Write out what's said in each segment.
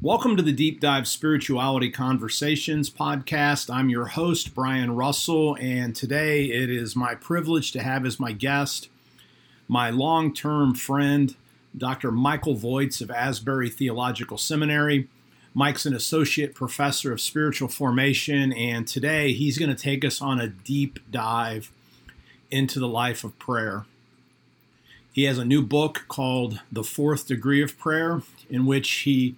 Welcome to the Deep Dive Spirituality Conversations podcast. I'm your host, Brian Russell, and today it is my privilege to have as my guest my long term friend, Dr. Michael Voigts of Asbury Theological Seminary. Mike's an associate professor of spiritual formation, and today he's going to take us on a deep dive into the life of prayer. He has a new book called The Fourth Degree of Prayer, in which he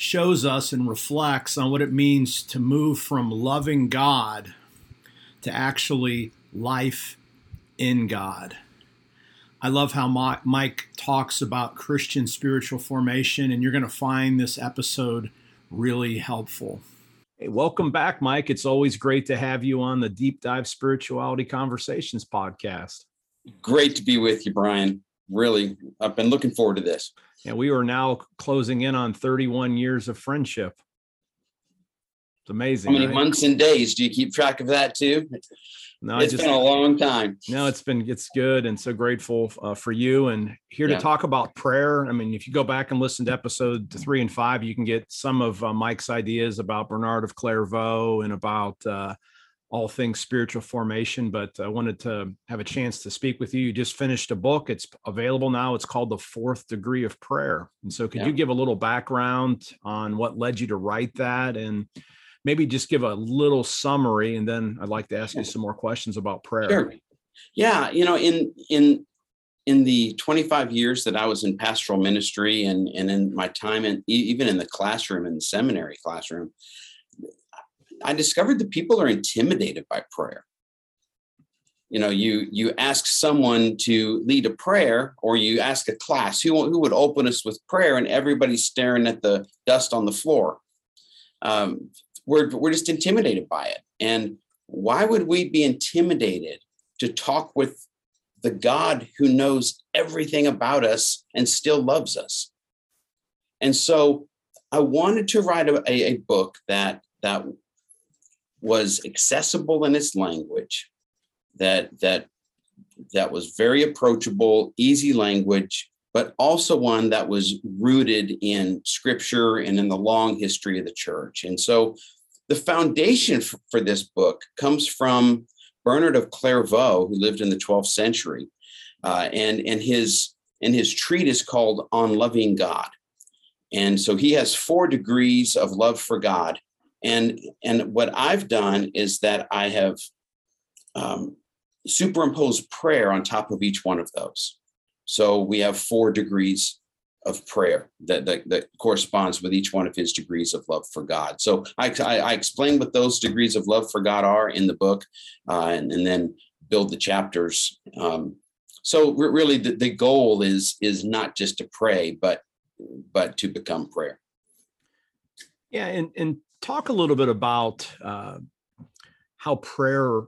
shows us and reflects on what it means to move from loving God to actually life in God. I love how Mike talks about Christian spiritual formation, and you're going to find this episode really helpful. Hey, welcome back, Mike. It's always great to have you on the Deep Dive Spirituality Conversations podcast. Great to be with you, Brian. Really, I've been looking forward to this and we are now closing in on 31 years of friendship. It's amazing. How many right? months and days do you keep track of that too? No, it's just, been a long time. No, it's been it's good, and so grateful uh, for you. And here yeah. to talk about prayer. I mean, if you go back and listen to episode three and five, you can get some of uh, Mike's ideas about Bernard of Clairvaux and about uh, all things spiritual formation, but I wanted to have a chance to speak with you. You just finished a book. It's available now. It's called The Fourth Degree of Prayer. And so, could yeah. you give a little background on what led you to write that and maybe just give a little summary? And then I'd like to ask you some more questions about prayer. Sure. Yeah. You know, in, in, in the 25 years that I was in pastoral ministry and, and in my time and even in the classroom in the seminary classroom, I discovered that people are intimidated by prayer. You know, you you ask someone to lead a prayer, or you ask a class who who would open us with prayer, and everybody's staring at the dust on the floor. Um, we're we're just intimidated by it. And why would we be intimidated to talk with the God who knows everything about us and still loves us? And so, I wanted to write a, a, book that that was accessible in its language, that that that was very approachable, easy language, but also one that was rooted in scripture and in the long history of the church. And so the foundation for, this book comes from Bernard of Clairvaux, who lived in the 12th century, uh, and, and his and his treatise called On Loving God. And so he has four degrees of love for God and and what I've done is that I have um, superimposed prayer on top of each one of those. So we have four degrees of prayer that, that, that corresponds with each one of his degrees of love for God. So I, I, I explain what those degrees of love for God are in the book, uh, and, and then build the chapters. Um, so really, the, the goal is is not just to pray, but but to become prayer. Yeah, and and talk a little bit about uh, how prayer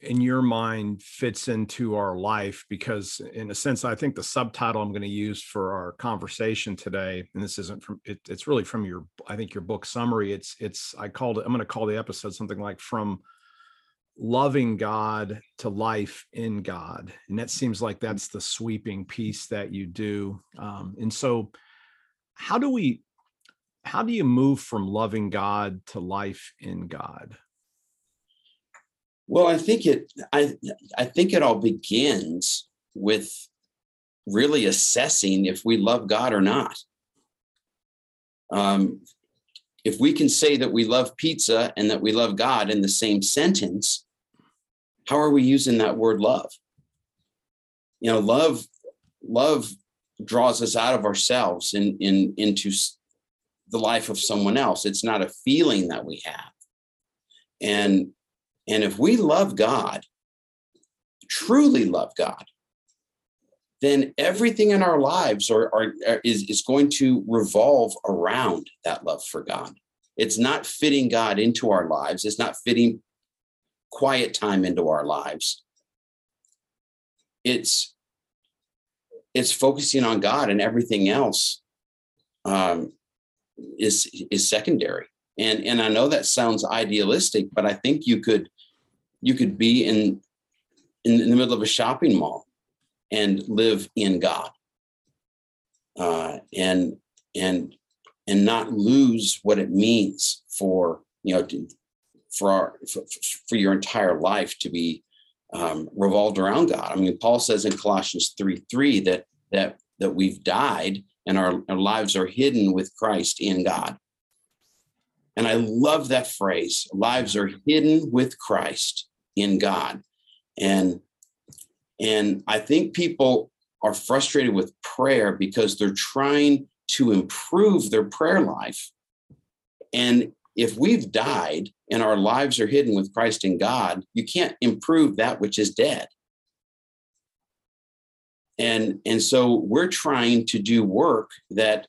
in your mind fits into our life because in a sense i think the subtitle i'm going to use for our conversation today and this isn't from it, it's really from your i think your book summary it's it's i called it i'm going to call the episode something like from loving god to life in god and that seems like that's the sweeping piece that you do um, and so how do we how do you move from loving God to life in God? Well, I think it I I think it all begins with really assessing if we love God or not. Um, if we can say that we love pizza and that we love God in the same sentence, how are we using that word love? You know, love love draws us out of ourselves and in, in, into the life of someone else. It's not a feeling that we have. And and if we love God, truly love God, then everything in our lives are, are, are, is, is going to revolve around that love for God. It's not fitting God into our lives. It's not fitting quiet time into our lives. It's it's focusing on God and everything else um, is is secondary. And and I know that sounds idealistic, but I think you could you could be in in, in the middle of a shopping mall and live in God. Uh, and and and not lose what it means for you know to, for our for, for, your entire life to be um, revolved around God. I mean, Paul says in Colossians 3 3 that that that we've died and our, our lives are hidden with Christ in God. And I love that phrase. Lives are hidden with Christ in God. And and I think people are frustrated with prayer because they're trying to improve their prayer life. And if we've died and our lives are hidden with Christ in God, you can't improve that which is dead. And, and so we're trying to do work that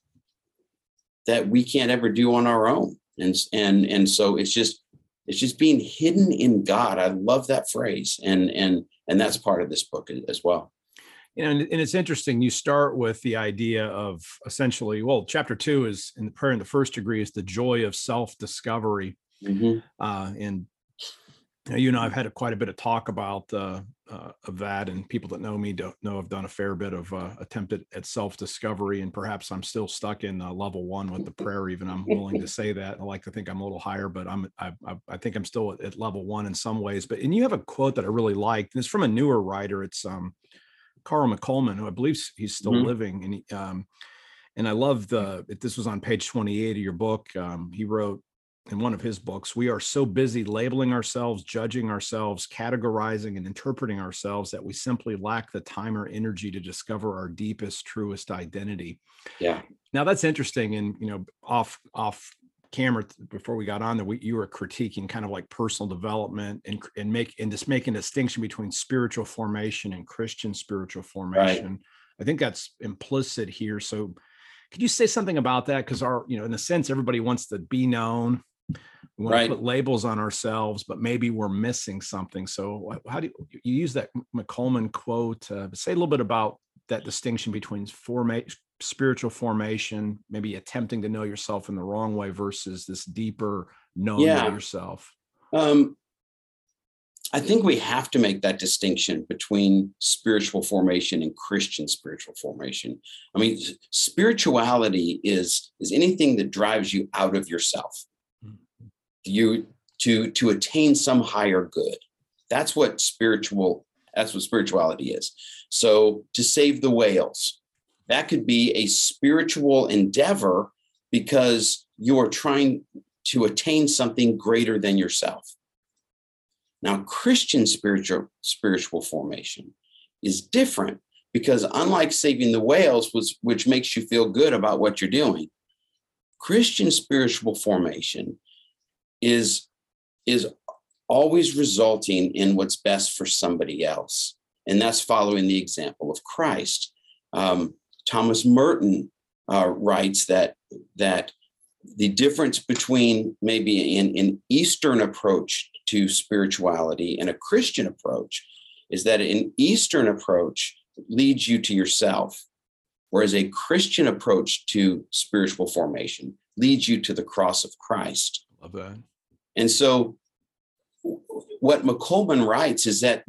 that we can't ever do on our own. And, and, and so it's just it's just being hidden in God. I love that phrase. And and and that's part of this book as well you know, and, and, it's interesting. You start with the idea of essentially, well, chapter two is in the prayer in the first degree is the joy of self discovery. Mm-hmm. Uh, and you know, I've had a, quite a bit of talk about uh, uh, of that, and people that know me don't know I've done a fair bit of uh, attempt at, at self discovery, and perhaps I'm still stuck in uh, level one with the prayer. Even I'm willing to say that. I like to think I'm a little higher, but I'm I, I think I'm still at, at, level one in some ways. But and you have a quote that I really liked, and it's from a newer writer. It's um, Carl McColman, who I believe he's still mm-hmm. living, and he, um, and I love the. This was on page 28 of your book. Um, he wrote in one of his books, "We are so busy labeling ourselves, judging ourselves, categorizing, and interpreting ourselves that we simply lack the time or energy to discover our deepest, truest identity." Yeah. Now that's interesting, and you know, off off camera before we got on there, we, you were critiquing kind of like personal development and and make and just making a distinction between spiritual formation and Christian spiritual formation. Right. I think that's implicit here. So, could you say something about that? Because our, you know, in a sense, everybody wants to be known. We want right. to put labels on ourselves, but maybe we're missing something. So, how do you, you use that McColman quote? Uh, say a little bit about that distinction between formation spiritual formation, maybe attempting to know yourself in the wrong way versus this deeper knowing yeah. yourself? Um, I think we have to make that distinction between spiritual formation and Christian spiritual formation. I mean, spirituality is is anything that drives you out of yourself. You to to attain some higher good. That's what spiritual that's what spirituality is. So to save the whales, that could be a spiritual endeavor because you are trying to attain something greater than yourself. Now, Christian spiritual spiritual formation is different because unlike saving the whales, which, which makes you feel good about what you're doing, Christian spiritual formation is, is always resulting in what's best for somebody else. And that's following the example of Christ. Um, Thomas Merton uh, writes that that the difference between maybe an, an Eastern approach to spirituality and a Christian approach is that an Eastern approach leads you to yourself, whereas a Christian approach to spiritual formation leads you to the cross of Christ. Love that. And so, what McColman writes is that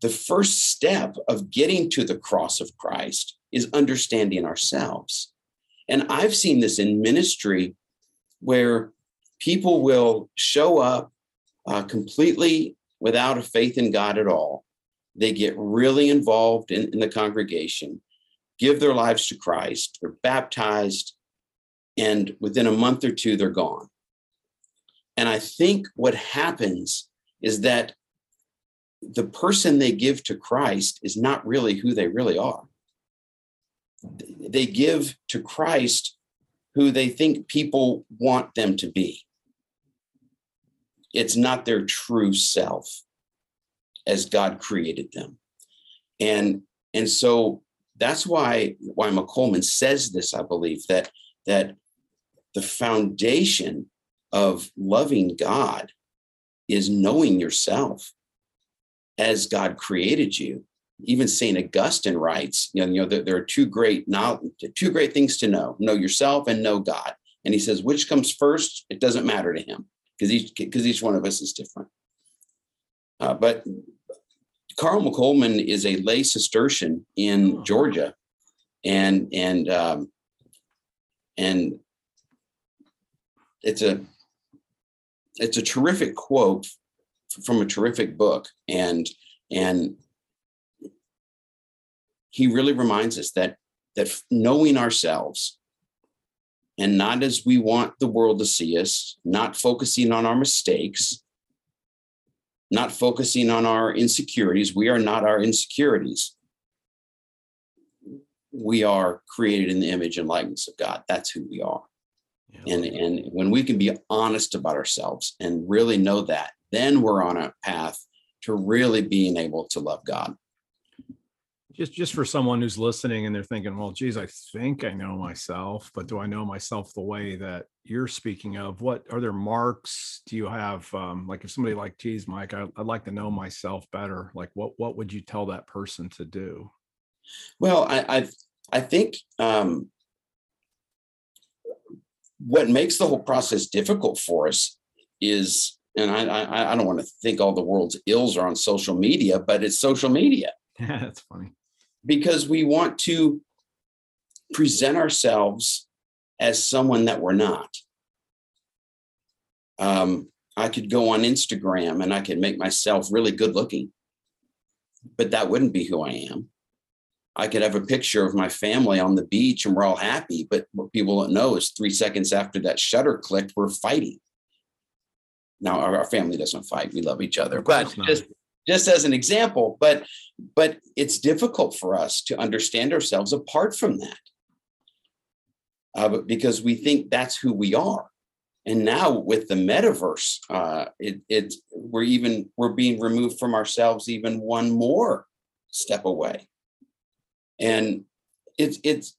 the first step of getting to the cross of Christ is understanding ourselves. And I've seen this in ministry where people will show up uh, completely without a faith in God at all. They get really involved in, in the congregation, give their lives to Christ, they're baptized, and within a month or two, they're gone. And I think what happens is that the person they give to Christ is not really who they really are they give to Christ who they think people want them to be. It's not their true self as God created them. And, and so that's why, why McColman says this, I believe, that, that the foundation of loving God is knowing yourself as God created you even Saint Augustine writes, you know, you know there, there are two great knowledge, two great things to know: know yourself and know God. And he says, which comes first? It doesn't matter to him because each because each one of us is different. Uh, but Carl McColman is a lay Cistercian in Georgia, and and um, and it's a it's a terrific quote from a terrific book and and he really reminds us that that knowing ourselves and not as we want the world to see us not focusing on our mistakes not focusing on our insecurities we are not our insecurities. We are created in the image and likeness of god. That's who we are yeah. and and when we can be honest about ourselves and really know that then we're on a path to really being able to love god. Just just for someone who's listening and they're thinking well geez i think i know myself but do i know myself the way that you're speaking of? What are there marks? Do you have um, like if somebody like geez mike I, would like to know myself better. Like what what would you tell that person to do? Well i i, I think um, what makes the whole process difficult for us is and I, I, I don't want to think all the world's ills are on social media, but it's social media. Yeah, that's funny because we want to present ourselves as someone that we're not. Um, I could go on Instagram and I could make myself really good looking, but that wouldn't be who I am. I could have a picture of my family on the beach and we're all happy, but what people don't know is three seconds after that shutter clicked, we're fighting. Now our, our family doesn't fight; we love each other, but just just as an example but but it's difficult for us to understand ourselves apart from that. Uh, because we think that's who we are. And now with the metaverse uh, it, it we're even we're being removed from ourselves even one more step away and it's it's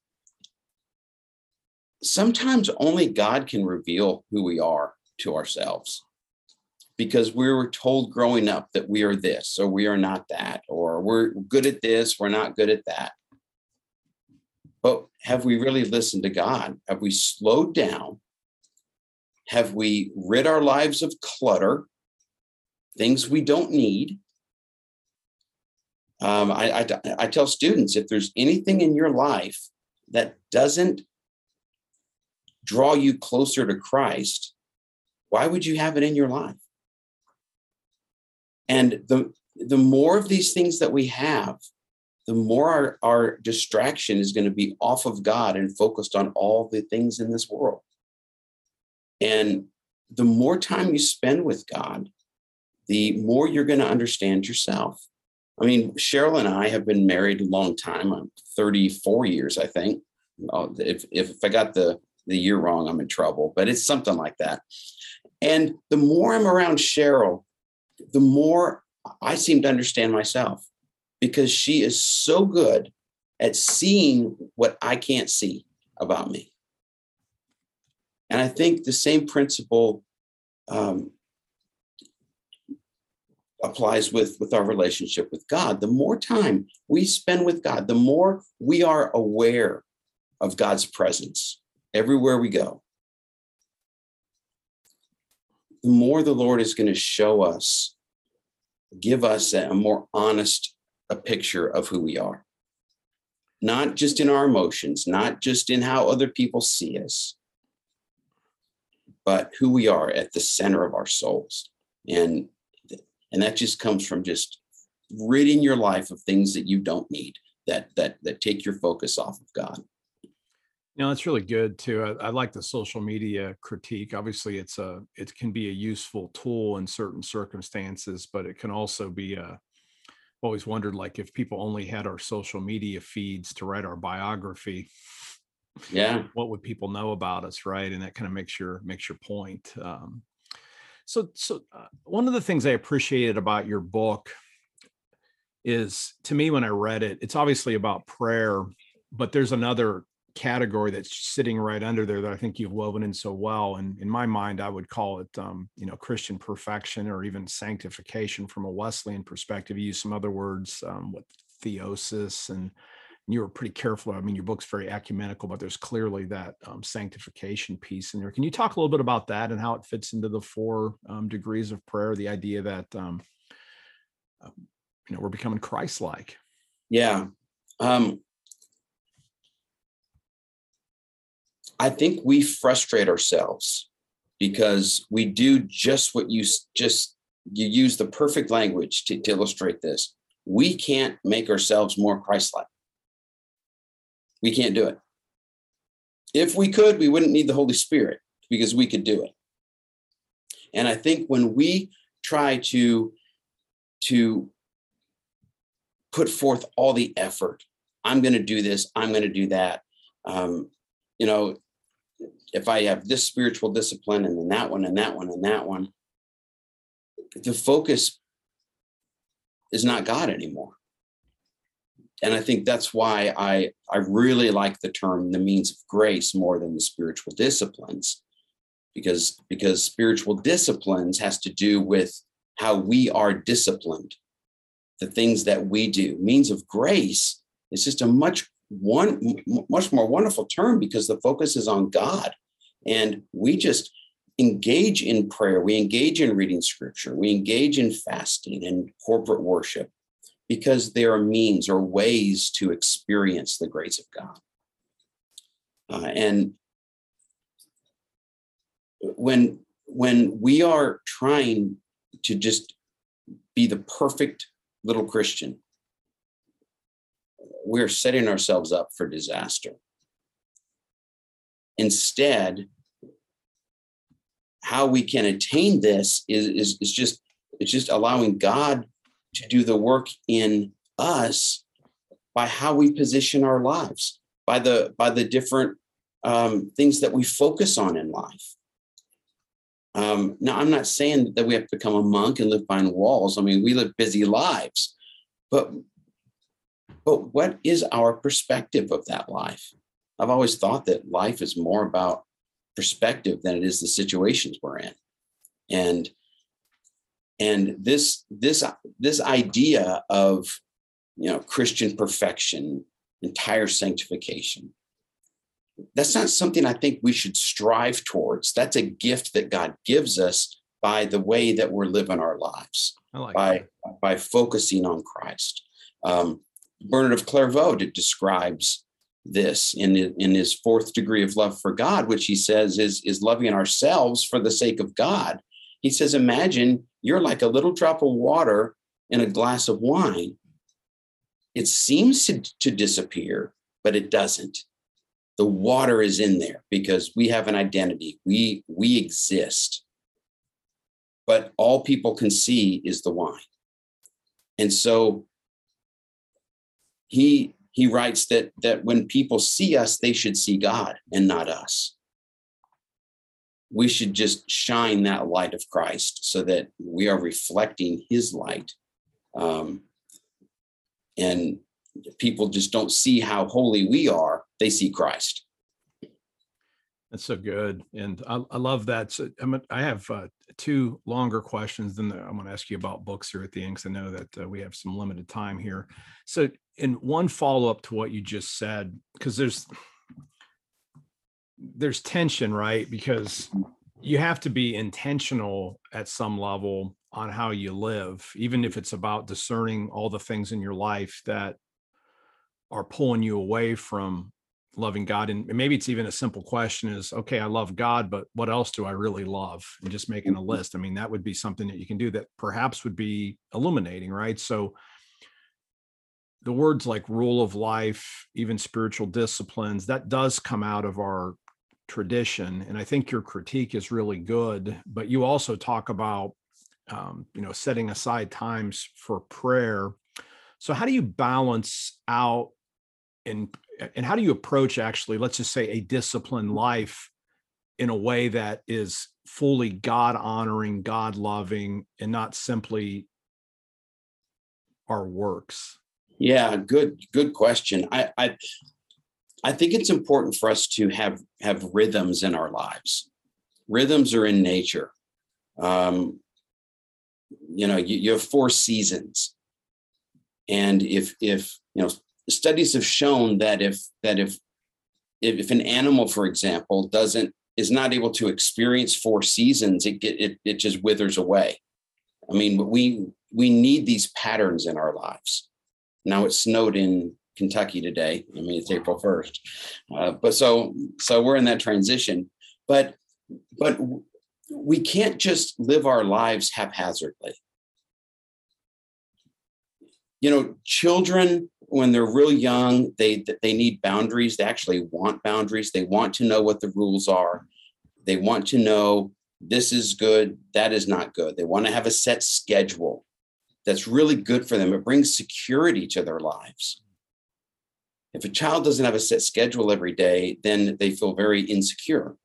sometimes only god can reveal who we are to ourselves because we were told growing up that we are this or we are not that, or we're good at this, we're not good at that. But have we really listened to God? Have we slowed down? Have we rid our lives of clutter, things we don't need? Um, I, I, I tell students if there's anything in your life that doesn't draw you closer to Christ, why would you have it in your life? And the the more of these things that we have, the more our, our distraction is going to be off of God and focused on all the things in this world. And the more time you spend with God, the more you're going to understand yourself. I mean, Cheryl and I have been married a long time. I'm 34 years, I think. Oh, if, if I got the, the year wrong, I'm in trouble, but it's something like that. And the more I'm around Cheryl, the more I seem to understand myself because she is so good at seeing what I can't see about me. And I think the same principle um, applies with, with our relationship with God. The more time we spend with God, the more we are aware of God's presence everywhere we go. The more the Lord is going to show us give us a more honest a picture of who we are not just in our emotions not just in how other people see us but who we are at the center of our souls and and that just comes from just ridding your life of things that you don't need that that that take your focus off of god you know, it's really good too. I, I, like the social media critique. Obviously, it's a it can be a useful tool in certain circumstances, but it can also be a. I've always wondered, like, if people only had our social media feeds to write our biography, yeah, what would people know about us, right? And that kind of makes your makes your point. Um, so, so uh, one of the things I appreciated about your book is, to me, when I read it, it's obviously about prayer, but there's another category that's sitting right under there that I think you've woven in so well. And in my mind, I would call it, um, you know, Christian perfection or even sanctification from a Wesleyan perspective. You use some other words, um, what theosis, and you were pretty careful. I mean, your book's very ecumenical, but there's clearly that um, sanctification piece in there. Can you talk a little bit about that and how it fits into the four um, degrees of prayer? The idea that um, uh, you know we're becoming Christ-like. Yeah. Um, I think we frustrate ourselves because we do just what you just you use the perfect language to, to illustrate this. We can't make ourselves more Christ-like. We can't do it. If we could, we wouldn't need the Holy Spirit because we could do it. And I think when we try to to put forth all the effort, I'm going to do this, I'm going to do that. Um, you know, if I have this spiritual discipline and then that one and that one and that one, the focus is not God anymore. And I think that's why I, I really like the term the means of grace more than the spiritual disciplines. Because because spiritual disciplines has to do with how we are disciplined. The things that we do. Means of grace is just a much one much more wonderful term because the focus is on god. And we just engage in prayer. We engage in reading scripture. We engage in fasting and corporate worship because there are means or ways to experience the grace of god uh, and when when we are trying to just be the perfect little Christian, we're setting ourselves up for disaster. Instead, how we can attain this is, is, is just it's just allowing God to do the work in us by how we position our lives, by the by the different um, things that we focus on in life. Um, now, I'm not saying that we have to become a monk and live behind walls. I mean, we live busy lives, but but what is our perspective of that life? I've always thought that life is more about perspective than it is the situations we're in, and and this this this idea of you know Christian perfection, entire sanctification, that's not something I think we should strive towards. That's a gift that God gives us by the way that we're living our lives, like by, by focusing on Christ. Um, Bernard of Clairvaux describes this in, in his fourth degree of love for God, which he says is, is loving ourselves for the sake of God. He says, Imagine you're like a little drop of water in a glass of wine. It seems to, to disappear, but it doesn't. The water is in there because we have an identity. We we exist. But all people can see is the wine. And so he he writes that that when people see us they should see god and not us we should just shine that light of christ so that we are reflecting his light um, and people just don't see how holy we are they see Christ. That's so good, and I, I love that. So I'm, I have uh, two longer questions. Then I'm going to ask you about books here at the end because I know that uh, we have some limited time here. So, in one follow up to what you just said, because there's there's tension, right? Because you have to be intentional at some level on how you live, even if it's about discerning all the things in your life that are pulling you away from loving God. And maybe it's even a simple question is, okay, I love God, but what else do I really love? And just making a list. I mean, that would be something that you can do that perhaps would be illuminating, right? So the words like rule of life, even spiritual disciplines, that does come out of our tradition. And I think your critique is really good, but you also talk about, um, you know, setting aside times for prayer. So how do you balance out and and how do you approach actually let's just say a disciplined life in a way that is fully god honoring god loving and not simply our works yeah good good question i i i think it's important for us to have have rhythms in our lives rhythms are in nature um you know you, you have four seasons and if if you know studies have shown that if that if if an animal, for example, doesn't is not able to experience four seasons, it get it it just withers away. I mean, we we need these patterns in our lives. Now it snowed in Kentucky today. I mean, it's April first, uh, but so so we're in that transition. But but we can't just live our lives haphazardly. You know, children, when they're real young, they they need boundaries. They actually want boundaries. They want to know what the rules are. They want to know this is good, that is not good. They want to have a set schedule that's really good for them. It brings security to their lives. If a child doesn't have a set schedule every day, then they feel very insecure.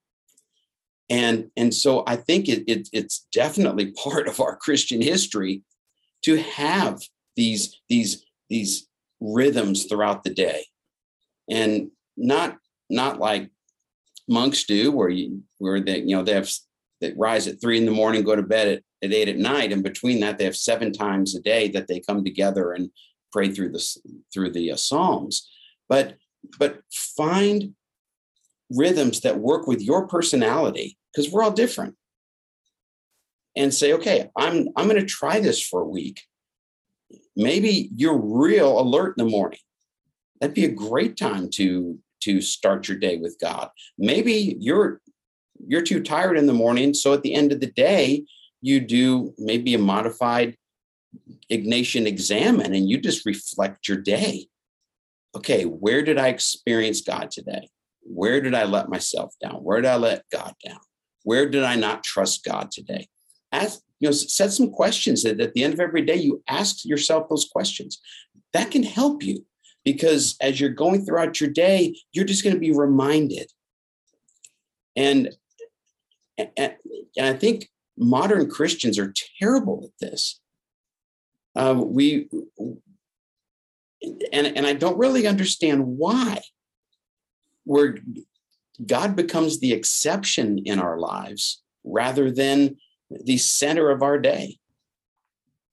And, and so I think it, it, it's definitely part of our Christian history to have these, these, these rhythms throughout the day. And not, not like monks do, where you where they, you know, they have they rise at three in the morning, go to bed at, at eight at night. And between that, they have seven times a day that they come together and pray through the through the uh, Psalms. But but find rhythms that work with your personality because we're all different. And say okay i'm i'm going to try this for a week. Maybe you're real alert in the morning. That'd be a great time to to start your day with god. Maybe you're you're too tired in the morning so at the end of the day you do maybe a modified ignatian examen and you just reflect your day okay where did i experience god today where did I let myself down? Where did I let God down? Where did I not trust God today? Ask, you know, set some questions that at the end of every day you ask yourself those questions. That can help you because as you're going throughout your day, you're just going to be reminded. And, and, and I think modern Christians are terrible at this. Uh, we and, and I don't really understand why where God becomes the exception in our lives rather than the center of our day.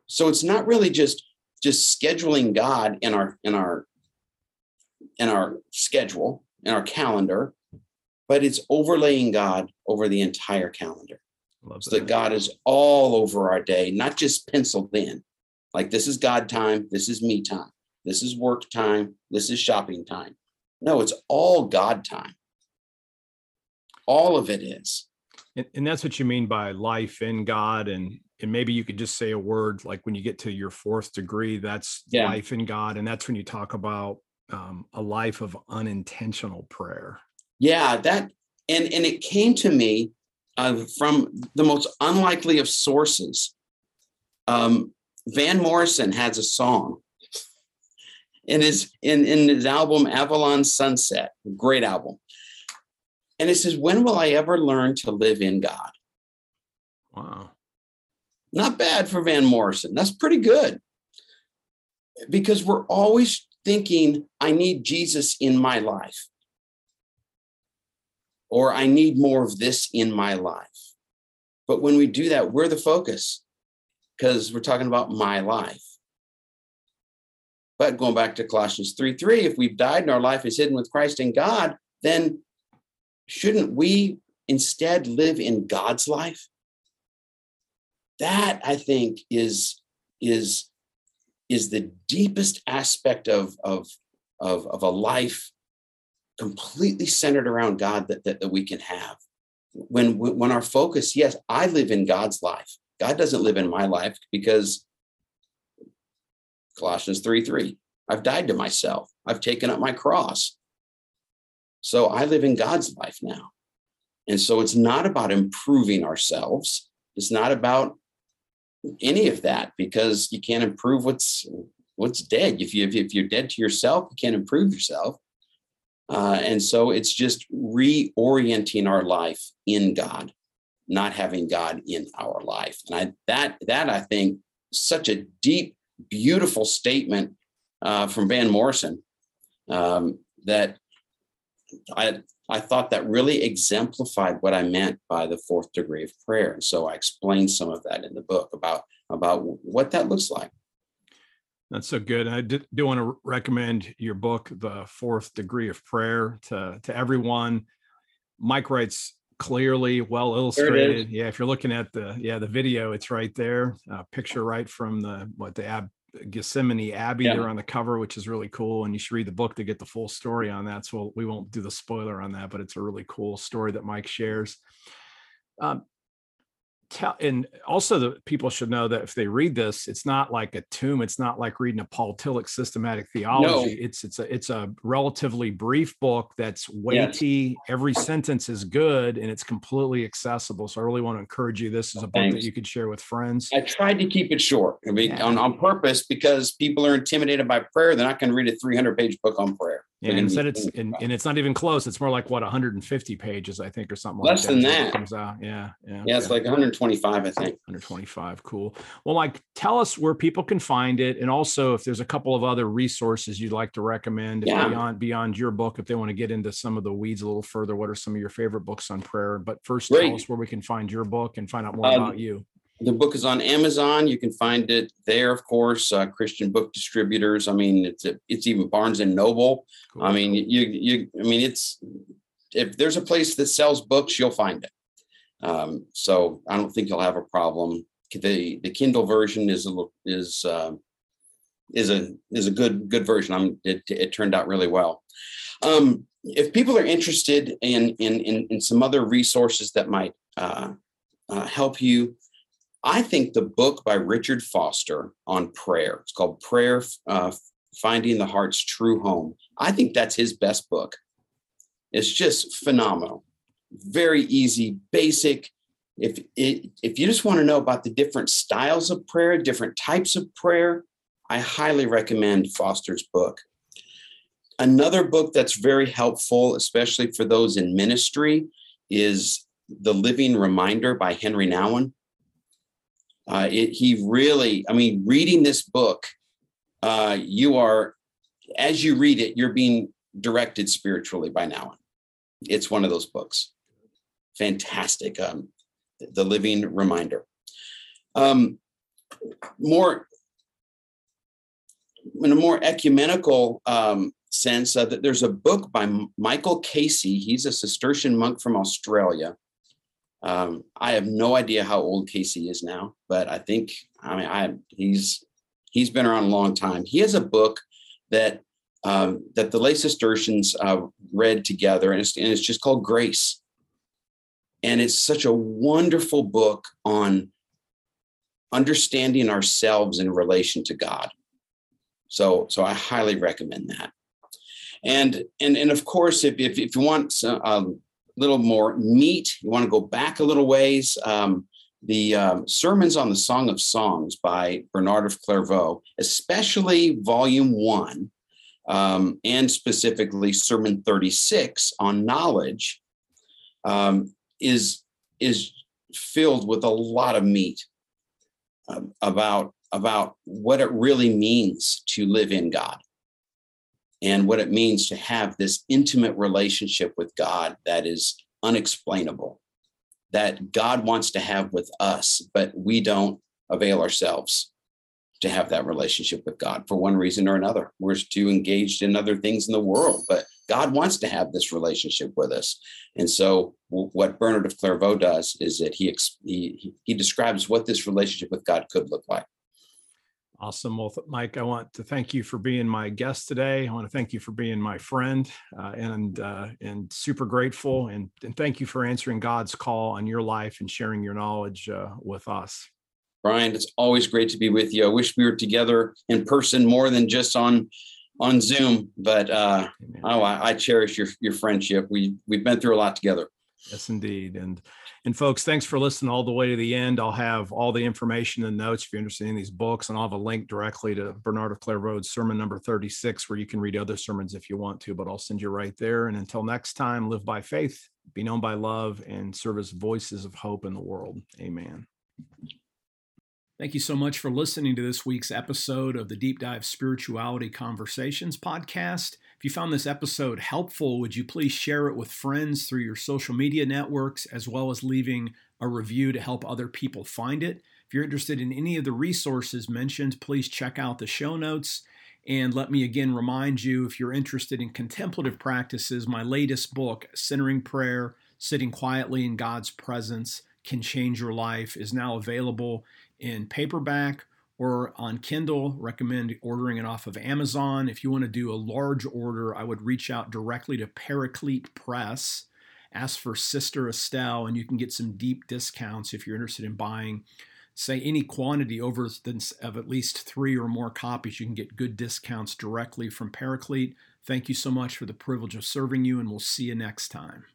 So it's not really just just scheduling God in our in our in our schedule, in our calendar, but it's overlaying God over the entire calendar. Love so that. that God is all over our day, not just penciled in. Like this is God time, this is me time, this is work time, this is shopping time. No, it's all God time. All of it is. And, and that's what you mean by life in God. And and maybe you could just say a word like when you get to your fourth degree, that's yeah. life in God. And that's when you talk about um, a life of unintentional prayer. Yeah, that and and it came to me uh, from the most unlikely of sources. Um, Van Morrison has a song in his in, in his album Avalon Sunset, great album. And it says, When will I ever learn to live in God? Wow. Not bad for Van Morrison. That's pretty good. Because we're always thinking, I need Jesus in my life. Or I need more of this in my life. But when we do that, we're the focus because we're talking about my life. But going back to Colossians 3 3, if we've died and our life is hidden with Christ in God, then shouldn't we instead live in God's life? That I think is is is the deepest aspect of of of, of a life completely centered around God that, that, that we can have. When when our focus, yes, I live in God's life. God doesn't live in my life because Colossians 3 3. I've died to myself. I've taken up my cross. So I live in God's life now. And so it's not about improving ourselves. It's not about any of that because you can't improve what's what's dead. If you if you're dead to yourself, you can't improve yourself. Uh, and so it's just reorienting our life in God, not having God in our life. And I that that I think such a deep beautiful statement uh, from Van Morrison um, that I I thought that really exemplified what I meant by the fourth degree of prayer. And so I explained some of that in the book about about what that looks like. That's so good. I do, do want to recommend your book, The Fourth Degree of Prayer, to to everyone. Mike writes clearly, well illustrated. Yeah, if you're looking at the yeah the video, it's right there. Uh, picture right from the what the Ab Gethsemani Abbey yeah. there on the cover, which is really cool. And you should read the book to get the full story on that. So we won't do the spoiler on that, but it's a really cool story that Mike shares. Um, tell and also the people should know that if they read this it's not like a tome it's not like reading a Paul Tillich systematic theology no. it's it's a it's a relatively brief book that's weighty yes. every sentence is good and it's completely accessible so i really want to encourage you this is a book Thanks. that you could share with friends i tried to keep it short I mean, yeah. on, on purpose because people are intimidated by prayer they're not going to read a 300 page book on prayer yeah, and instead it's and, and, it's not even close. It's more like what 150 pages, I think, or something less like than that. Comes out, yeah, yeah. Yeah, it's like 125, I think. 125, cool. Well, like, tell us where people can find it, and also if there's a couple of other resources you'd like to recommend yeah. beyond beyond your book, if they want to get into some of the weeds a little further. What are some of your favorite books on prayer? But first, Great. tell us where we can find your book and find out more um, about you. The book is on Amazon. You can find it there, of course. Uh, Christian book distributors. I mean, it's a, it's even Barnes and Noble. Cool. I mean, you you. I mean, it's if there's a place that sells books, you'll find it. Um, so I don't think you'll have a problem. The the Kindle version is a is uh, is a is a good good version. I'm it, it turned out really well. Um, if people are interested in in in, in some other resources that might uh, uh, help you, I think the book by Richard Foster on prayer, it's called Prayer uh, Finding the Heart's True Home. I think that's his best book. It's just phenomenal. Very easy, basic. If it, if you just want to know about the different styles of prayer, different types of prayer, I highly recommend Foster's book. Another book that's very helpful, especially for those in ministry, is The Living Reminder by Henri Nouwen. Uh, it, he really, I mean, reading this book, uh, you are, as you read it, you're being directed spiritually by Nouwen. It's one of those books. Fantastic. Um, the Living Reminder. Um, more in a more ecumenical um, sense, uh, that there's a book by Michael Casey. He's a Cistercian monk from Australia um, I have no idea how old Casey is now, but I think I mean I he's he's been around a long time. He has a book that um, that the lay Cistercians uh, read together, and it's, and it's just called Grace. And it's such a wonderful book on understanding ourselves in relation to God. So, so I highly recommend that. And and and of course, if if, if you want some, um, little more meat, you want to go back a little ways, um, the um, Sermons on the Song of Songs by Bernard of Clairvaux, especially volume one, um, and specifically Sermon 36 on knowledge, um, is, is filled with a lot of meat um, about, about what it really means to live in God and what it means to have this intimate relationship with God that is unexplainable, that God wants to have with us, but we don't avail ourselves to have that relationship with God for one reason or another. We're too engaged in other things in the world, but God wants to have this relationship with us. And so, what Bernard of Clairvaux does is that he, he, he describes what this relationship with God could look like. Awesome. Well, Mike, I want to thank you for being my guest today. I want to thank you for being my friend, uh, and uh, and super grateful. And, and thank you for answering God's call on your life and sharing your knowledge uh, with us. Brian, it's always great to be with you. I wish we were together in person more than just on on Zoom. But uh, oh, I, I cherish your your friendship. We we've been through a lot together. Yes, indeed. And and folks, thanks for listening all the way to the end. I'll have all the information and notes if you're interested in these books, and I'll have a link directly to Bernard of Clairvaux's sermon number 36, where you can read other sermons if you want to, but I'll send you right there. And until next time, live by faith, be known by love, and serve as voices of hope in the world. Amen. Thank you so much for listening to this week's episode of the Deep Dive Spirituality Conversations podcast. If you found this episode helpful, would you please share it with friends through your social media networks, as well as leaving a review to help other people find it? If you're interested in any of the resources mentioned, please check out the show notes. And let me again remind you if you're interested in contemplative practices, my latest book, Centering Prayer Sitting Quietly in God's Presence Can Change Your Life, is now available in paperback or on Kindle, recommend ordering it off of Amazon. If you want to do a large order, I would reach out directly to Paraclete Press ask for Sister Estelle, and you can get some deep discounts if you're interested in buying, say, any quantity over than of at least three or more copies. You can get good discounts directly from Paraclete. Thank you so much for the privilege of serving you, and we'll see you next time.